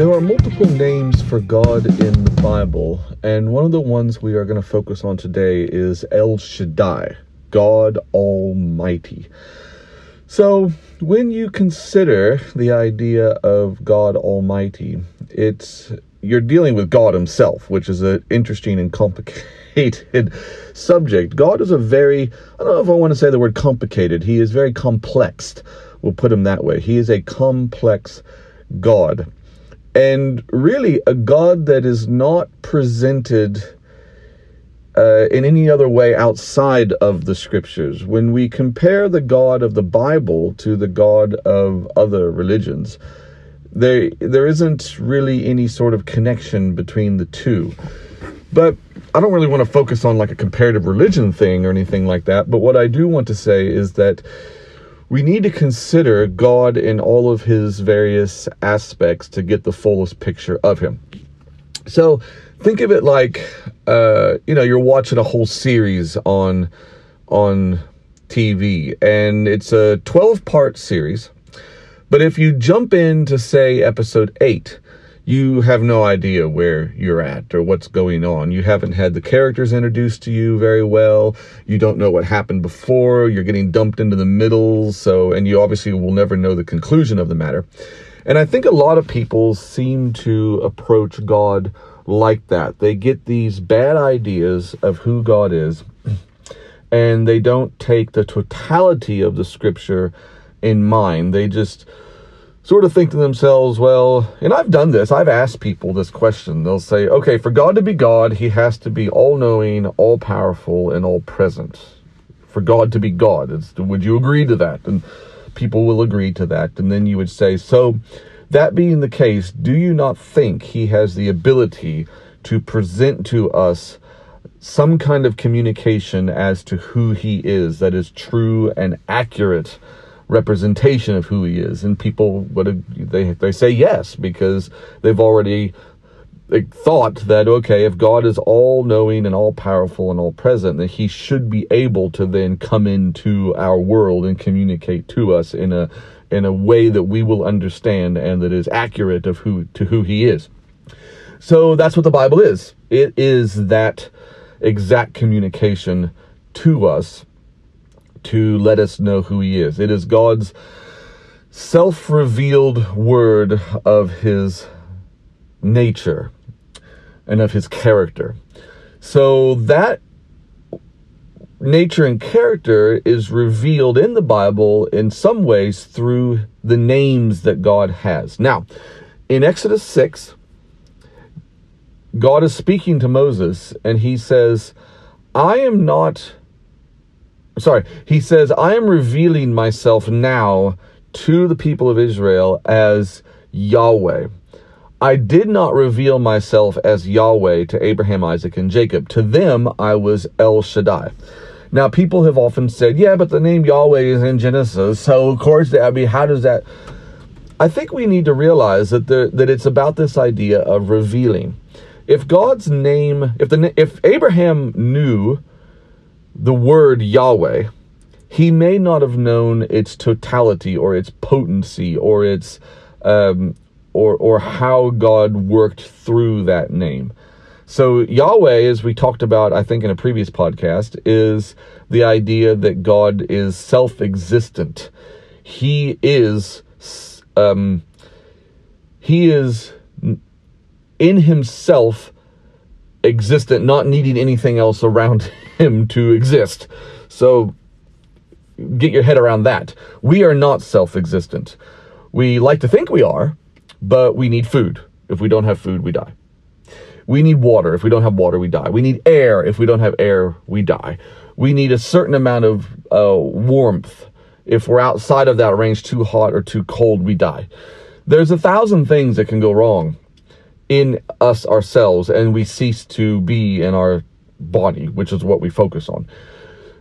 There are multiple names for God in the Bible, and one of the ones we are going to focus on today is El Shaddai, God Almighty. So, when you consider the idea of God Almighty, it's you're dealing with God Himself, which is an interesting and complicated subject. God is a very, I don't know if I want to say the word complicated, He is very complex. We'll put Him that way. He is a complex God and really a God that is not presented uh, in any other way outside of the scriptures. When we compare the God of the Bible to the God of other religions, there there isn't really any sort of connection between the two. But I don't really want to focus on like a comparative religion thing or anything like that. But what I do want to say is that we need to consider God in all of his various aspects to get the fullest picture of him. So think of it like uh, you know you're watching a whole series on on TV and it's a 12 part series. But if you jump into say episode 8, you have no idea where you're at or what's going on. You haven't had the characters introduced to you very well. You don't know what happened before. You're getting dumped into the middle. So, and you obviously will never know the conclusion of the matter. And I think a lot of people seem to approach God like that. They get these bad ideas of who God is, and they don't take the totality of the scripture in mind. They just sort of think to themselves, well, and I've done this, I've asked people this question. They'll say, okay, for God to be God, he has to be all knowing, all powerful, and all present. For God to be God, it's, would you agree to that? And people will agree to that. And then you would say, so that being the case, do you not think he has the ability to present to us some kind of communication as to who he is that is true and accurate? Representation of who he is and people would they they say yes because they've already thought that okay if god is all knowing and all powerful and all present that he should be able to then come into our world and communicate to us in a in a way that we will understand and that is accurate of who to who he is. So that's what the bible is. It is that exact communication to us to let us know who he is. It is God's self revealed word of his nature and of his character. So that nature and character is revealed in the Bible in some ways through the names that God has. Now, in Exodus 6, God is speaking to Moses and he says, I am not sorry, he says, I am revealing myself now to the people of Israel as Yahweh. I did not reveal myself as Yahweh to Abraham, Isaac, and Jacob. To them, I was El Shaddai. Now, people have often said, yeah, but the name Yahweh is in Genesis. So, of course, I mean, how does that. I think we need to realize that the, that it's about this idea of revealing. If God's name, if the if Abraham knew the word Yahweh, he may not have known its totality or its potency or its um, or or how God worked through that name. So Yahweh, as we talked about, I think in a previous podcast, is the idea that God is self-existent. He is um, he is in himself existent, not needing anything else around him to exist. So get your head around that. We are not self existent. We like to think we are, but we need food. If we don't have food, we die. We need water. If we don't have water, we die. We need air. If we don't have air, we die. We need a certain amount of uh, warmth. If we're outside of that range, too hot or too cold, we die. There's a thousand things that can go wrong in us ourselves and we cease to be in our body, which is what we focus on.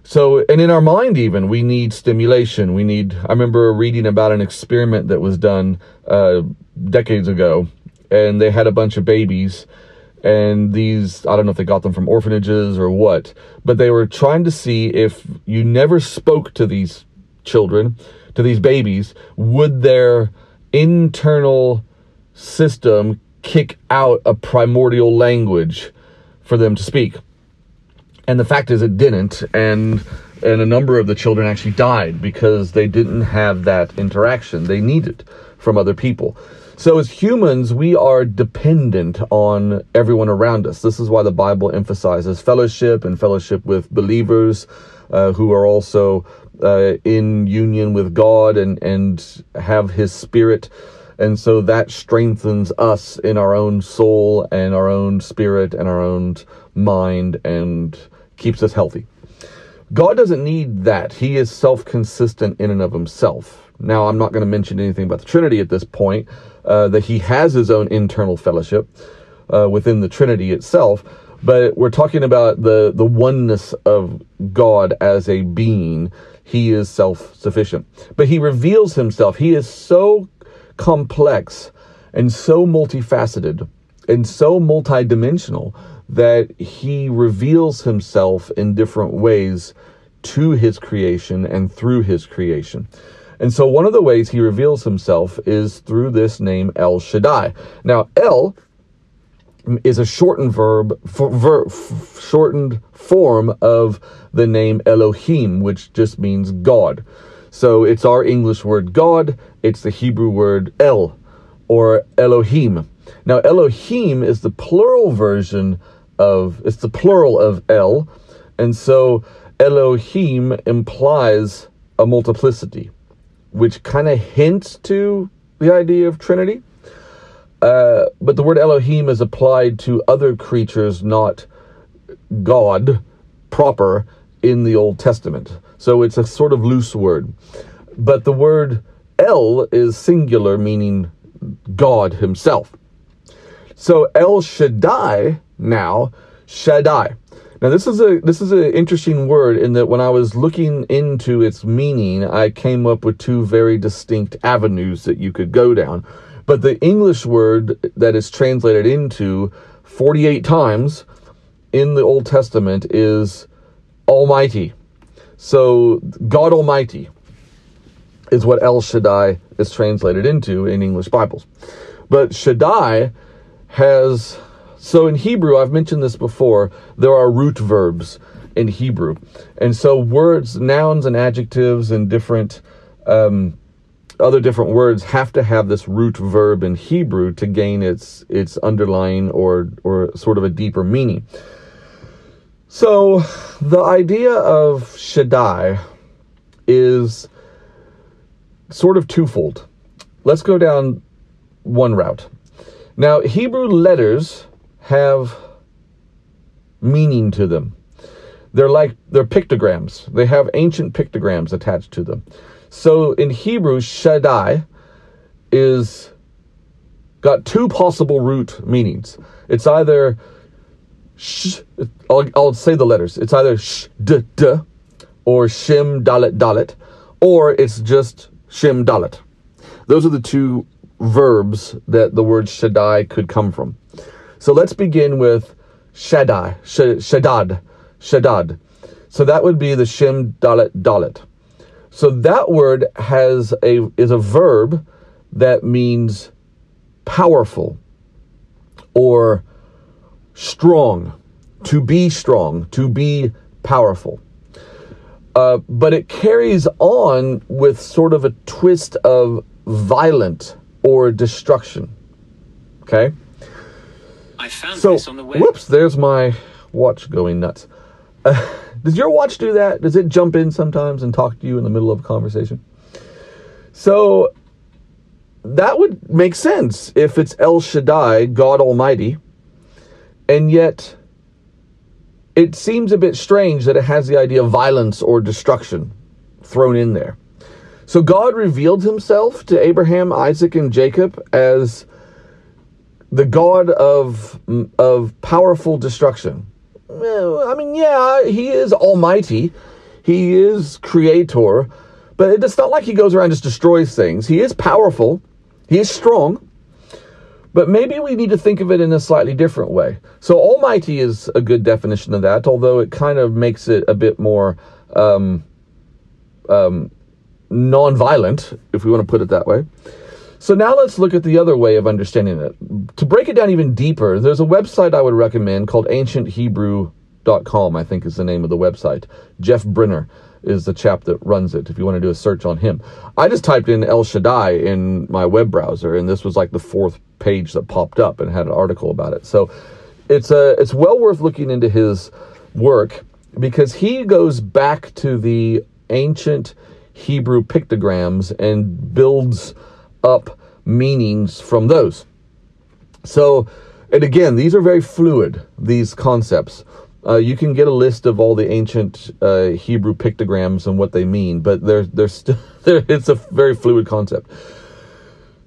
So, and in our mind, even, we need stimulation. We need, I remember reading about an experiment that was done uh, decades ago, and they had a bunch of babies. And these, I don't know if they got them from orphanages or what, but they were trying to see if you never spoke to these children, to these babies, would their internal system kick out a primordial language for them to speak. And the fact is, it didn't, and and a number of the children actually died because they didn't have that interaction they needed from other people. So, as humans, we are dependent on everyone around us. This is why the Bible emphasizes fellowship and fellowship with believers uh, who are also uh, in union with God and, and have His Spirit. And so that strengthens us in our own soul and our own spirit and our own mind and keeps us healthy. God doesn't need that. He is self consistent in and of himself. Now, I'm not going to mention anything about the Trinity at this point, uh, that he has his own internal fellowship uh, within the Trinity itself, but we're talking about the, the oneness of God as a being. He is self sufficient. But he reveals himself. He is so complex and so multifaceted and so multidimensional that he reveals himself in different ways to his creation and through his creation. And so one of the ways he reveals himself is through this name El Shaddai. Now, El is a shortened verb, ver, shortened form of the name Elohim, which just means God. So it's our English word God, it's the Hebrew word El or Elohim. Now, Elohim is the plural version of, it's the plural of El, and so Elohim implies a multiplicity, which kind of hints to the idea of Trinity. Uh, but the word Elohim is applied to other creatures, not God proper in the Old Testament. So it's a sort of loose word. But the word El is singular, meaning God Himself. So El Shaddai now, Shaddai. Now this is a this is an interesting word in that when I was looking into its meaning, I came up with two very distinct avenues that you could go down. But the English word that is translated into 48 times in the Old Testament is Almighty. So, God Almighty is what El Shaddai is translated into in English Bibles. But Shaddai has, so in Hebrew, I've mentioned this before, there are root verbs in Hebrew. And so words, nouns, and adjectives, and different, um, other different words have to have this root verb in Hebrew to gain its its underlying or or sort of a deeper meaning. So, the idea of Shaddai is sort of twofold. Let's go down one route. Now, Hebrew letters have meaning to them. They're like they're pictograms. They have ancient pictograms attached to them. So in Hebrew, Shaddai is got two possible root meanings. It's either sh, I'll, I'll say the letters. It's either sh, d, d, or shin, dalet, dalet, or it's just shin, dalet. Those are the two verbs that the word Shaddai could come from. So let's begin with Shaddai, sh, Shaddad, Shaddad. So that would be the shin, dalet, dalet. So that word has a is a verb that means powerful or strong, to be strong, to be powerful. Uh, but it carries on with sort of a twist of violent or destruction. Okay? I found So, this on the web. whoops, there's my watch going nuts. Uh, does your watch do that? Does it jump in sometimes and talk to you in the middle of a conversation? So, that would make sense if it's El Shaddai, God Almighty, and yet it seems a bit strange that it has the idea of violence or destruction thrown in there. So God revealed himself to Abraham, Isaac, and Jacob as the God of of powerful destruction. I mean, yeah, he is almighty. He is creator, but it's not like he goes around just destroys things. He is powerful. He is strong. But maybe we need to think of it in a slightly different way. So, Almighty is a good definition of that, although it kind of makes it a bit more um, um, non-violent, if we want to put it that way. So now let's look at the other way of understanding it. To break it down even deeper, there's a website I would recommend called ancienthebrew.com, I think is the name of the website. Jeff Benner is the chap that runs it, if you want to do a search on him. I just typed in El Shaddai in my web browser, and this was like the fourth page that popped up and had an article about it. So it's, a, it's well worth looking into his work because he goes back to the ancient Hebrew pictograms and builds up meanings from those. So, and again, these are very fluid, these concepts. Uh, you can get a list of all the ancient uh, Hebrew pictograms and what they mean, but they're, they're still, they're, it's a very fluid concept.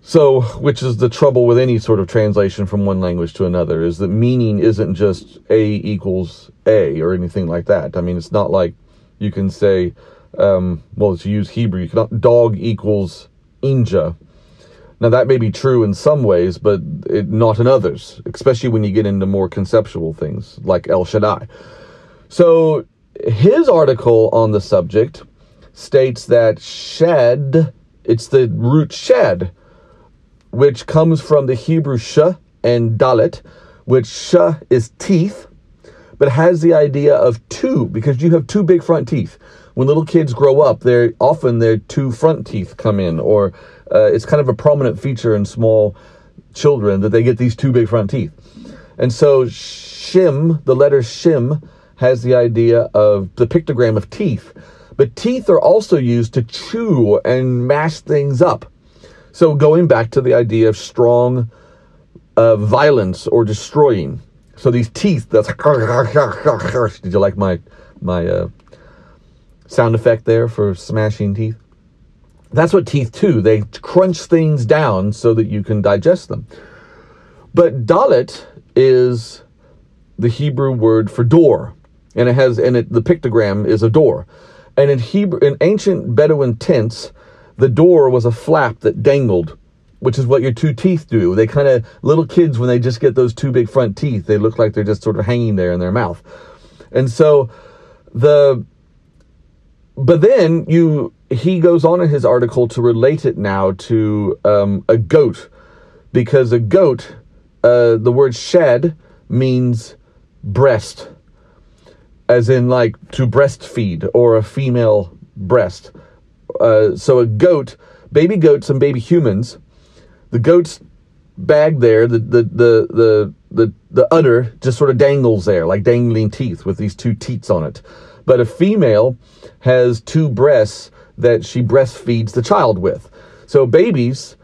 So, which is the trouble with any sort of translation from one language to another, is that meaning isn't just A equals A or anything like that. I mean, it's not like you can say, um, well, to use Hebrew, you cannot, dog equals inja. Now, that may be true in some ways, but it, not in others, especially when you get into more conceptual things like El Shaddai. So, his article on the subject states that shed, it's the root shed which comes from the Hebrew sh and dalet, which sh is teeth, but has the idea of two because you have two big front teeth. When little kids grow up, they're often their two front teeth come in, or uh, it's kind of a prominent feature in small children that they get these two big front teeth. And so shin, the letter shin, has the idea of the pictogram of teeth. But teeth are also used to chew and mash things up. So going back to the idea of strong uh, violence or destroying. So these teeth, that's did you like my my uh, sound effect there for smashing teeth? That's what teeth do. They crunch things down so that you can digest them. But dalet is the Hebrew word for door, and it has and it the pictogram is a door. And in Hebrew, in ancient Bedouin tents, the door was a flap that dangled, which is what your two teeth do. They kind of, little kids, when they just get those two big front teeth, they look like they're just sort of hanging there in their mouth. And so the, but then you, he goes on in his article to relate it now to um, a goat, because a goat, uh, the word shed means breast, as in like to breastfeed or a female breast. Uh, so a goat, baby goats and baby humans, the goat's bag there, the the the the the, the udder just sort of dangles there, like dangling teeth with these two teats on it. But a female has two breasts that she breastfeeds the child with. So babies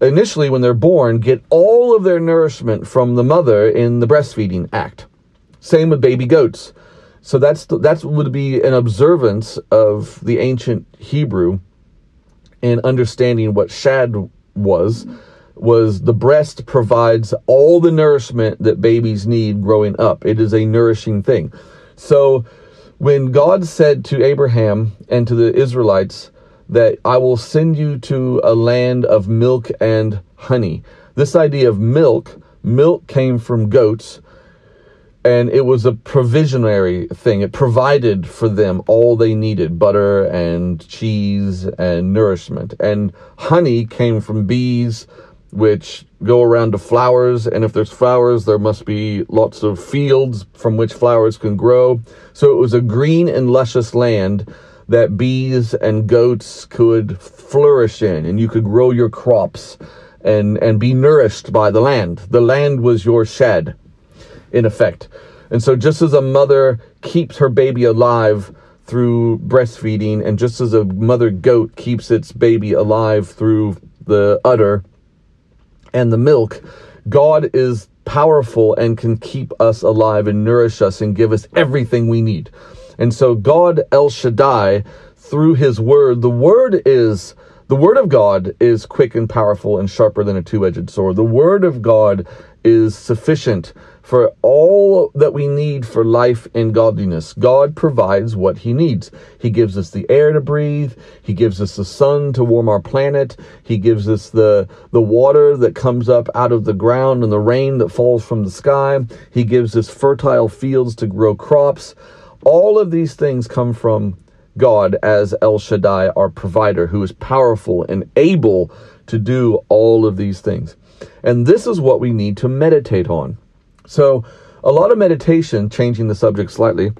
initially when they're born get all of their nourishment from the mother in the breastfeeding act. Same with baby goats. So that's that's would be an observance of the ancient Hebrew and understanding what shad was was the breast provides all the nourishment that babies need growing up. It is a nourishing thing. So when God said to Abraham and to the Israelites that I will send you to a land of milk and honey. This idea of milk, milk came from goats and it was a provisionary thing. It provided for them all they needed butter and cheese and nourishment. And honey came from bees, which go around to flowers. And if there's flowers, there must be lots of fields from which flowers can grow. So it was a green and luscious land that bees and goats could flourish in, and you could grow your crops and, and be nourished by the land. The land was your shed in effect. And so, just as a mother keeps her baby alive through breastfeeding, and just as a mother goat keeps its baby alive through the udder and the milk, God is powerful and can keep us alive and nourish us and give us everything we need. And so, God El Shaddai, through his word, the word is the word of God is quick and powerful and sharper than a two edged sword. The word of God is sufficient for all that we need for life and godliness. God provides what He needs. He gives us the air to breathe. He gives us the sun to warm our planet. He gives us the, the water that comes up out of the ground and the rain that falls from the sky. He gives us fertile fields to grow crops. All of these things come from God as El Shaddai, our provider, who is powerful and able to do all of these things. And this is what we need to meditate on. So, a lot of meditation, changing the subject slightly,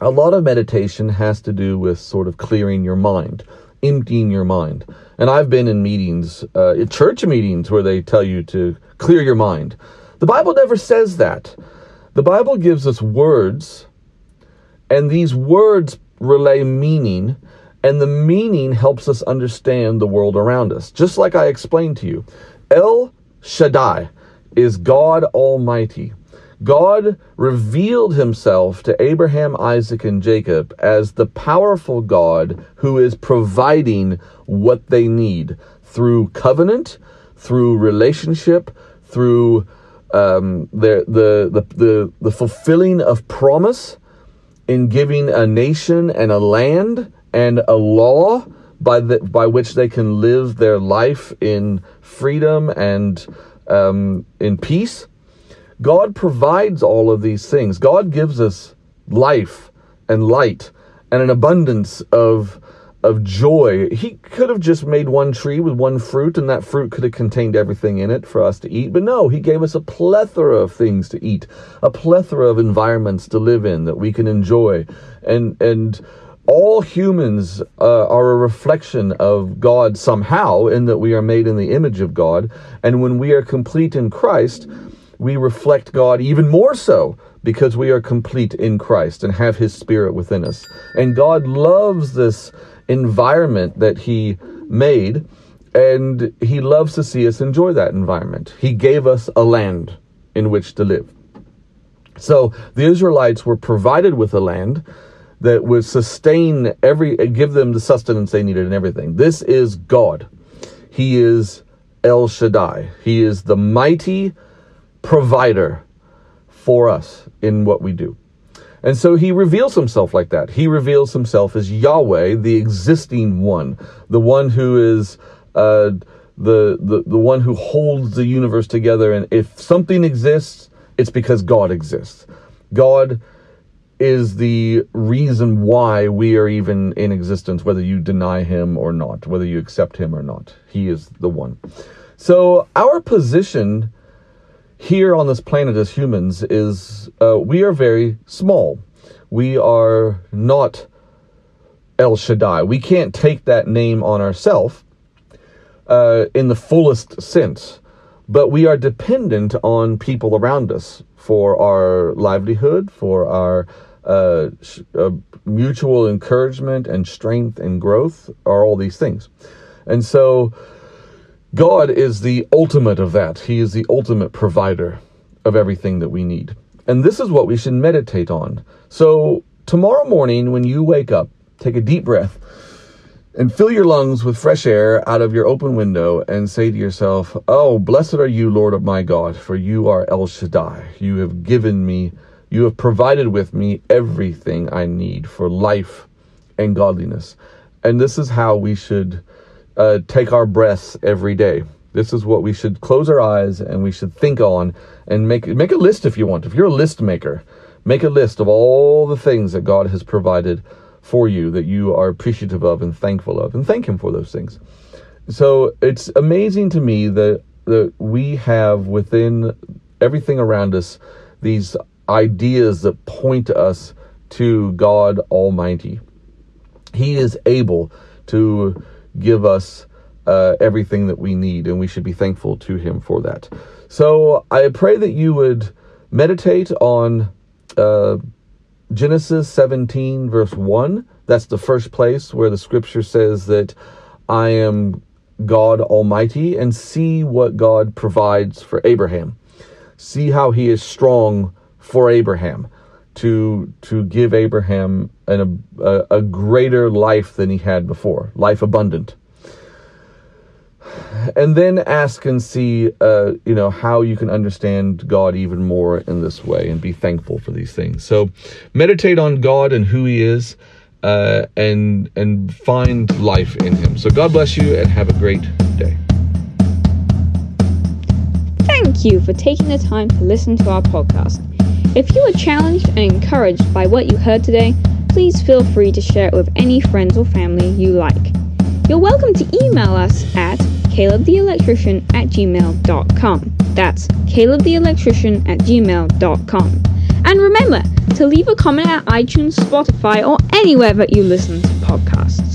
a lot of meditation has to do with sort of clearing your mind, emptying your mind. And I've been in meetings, uh, church meetings, where they tell you to clear your mind. The Bible never says that. The Bible gives us words, and these words relay meaning, and the meaning helps us understand the world around us. Just like I explained to you, El Shaddai is God Almighty. God revealed himself to Abraham, Isaac, and Jacob as the powerful God who is providing what they need through covenant, through relationship, through um, the, the, the, the, the fulfilling of promise in giving a nation and a land and a law by the, by which they can live their life in freedom and um, in peace. God provides all of these things. God gives us life and light and an abundance of of joy. He could have just made one tree with one fruit, and that fruit could have contained everything in it for us to eat. But no, He gave us a plethora of things to eat, a plethora of environments to live in that we can enjoy, and and all humans uh, are a reflection of God somehow, in that we are made in the image of God. And when we are complete in Christ, we reflect God even more so because we are complete in Christ and have His Spirit within us. And God loves this environment that He made, and He loves to see us enjoy that environment. He gave us a land in which to live. So the Israelites were provided with a land that would sustain every, give them the sustenance they needed and everything. This is God. He is El Shaddai. He is the mighty provider for us in what we do. And so he reveals himself like that. He reveals himself as Yahweh, the existing one, the one who is uh, the, the the one who holds the universe together. And if something exists, it's because God exists. God is the reason why we are even in existence, whether you deny him or not, whether you accept him or not. He is the one. So, our position here on this planet as humans is uh, we are very small. We are not El Shaddai. We can't take that name on ourselves uh, in the fullest sense, but we are dependent on people around us for our livelihood, for our uh, uh, mutual encouragement and strength and growth are all these things. And so God is the ultimate of that. He is the ultimate provider of everything that we need. And this is what we should meditate on. So tomorrow morning, when you wake up, take a deep breath and fill your lungs with fresh air out of your open window and say to yourself, Oh, blessed are you, Lord of my God, for you are El Shaddai. You have given me you have provided with me everything I need for life and godliness. And this is how we should uh, take our breaths every day. This is what we should close our eyes and we should think on and make make a list if you want. If you're a list maker, make a list of all the things that God has provided for you that you are appreciative of and thankful of, and thank Him for those things. So it's amazing to me that that we have within everything around us these ideas that point us to God Almighty. He is able to give us uh, everything that we need, and we should be thankful to Him for that. So I pray that you would meditate on uh, Genesis 17, verse 1. That's the first place where the scripture says that I am God Almighty, and see what God provides for Abraham. See how He is strong for Abraham to to give Abraham an, a, a greater life than he had before, life abundant. And then ask and see, uh, you know, how you can understand God even more in this way and be thankful for these things. So meditate on God and who He is. Uh, and and find life in him. So God bless you and have a great day. Thank you for taking the time to listen to our podcast. If you were challenged and encouraged by what you heard today, please feel free to share it with any friends or family you like. You're welcome to email us at calebtheelectrician at gmail.com. That's calebtheelectrician at gmail.com. And remember to leave a comment at iTunes, Spotify, or anywhere that you listen to podcasts.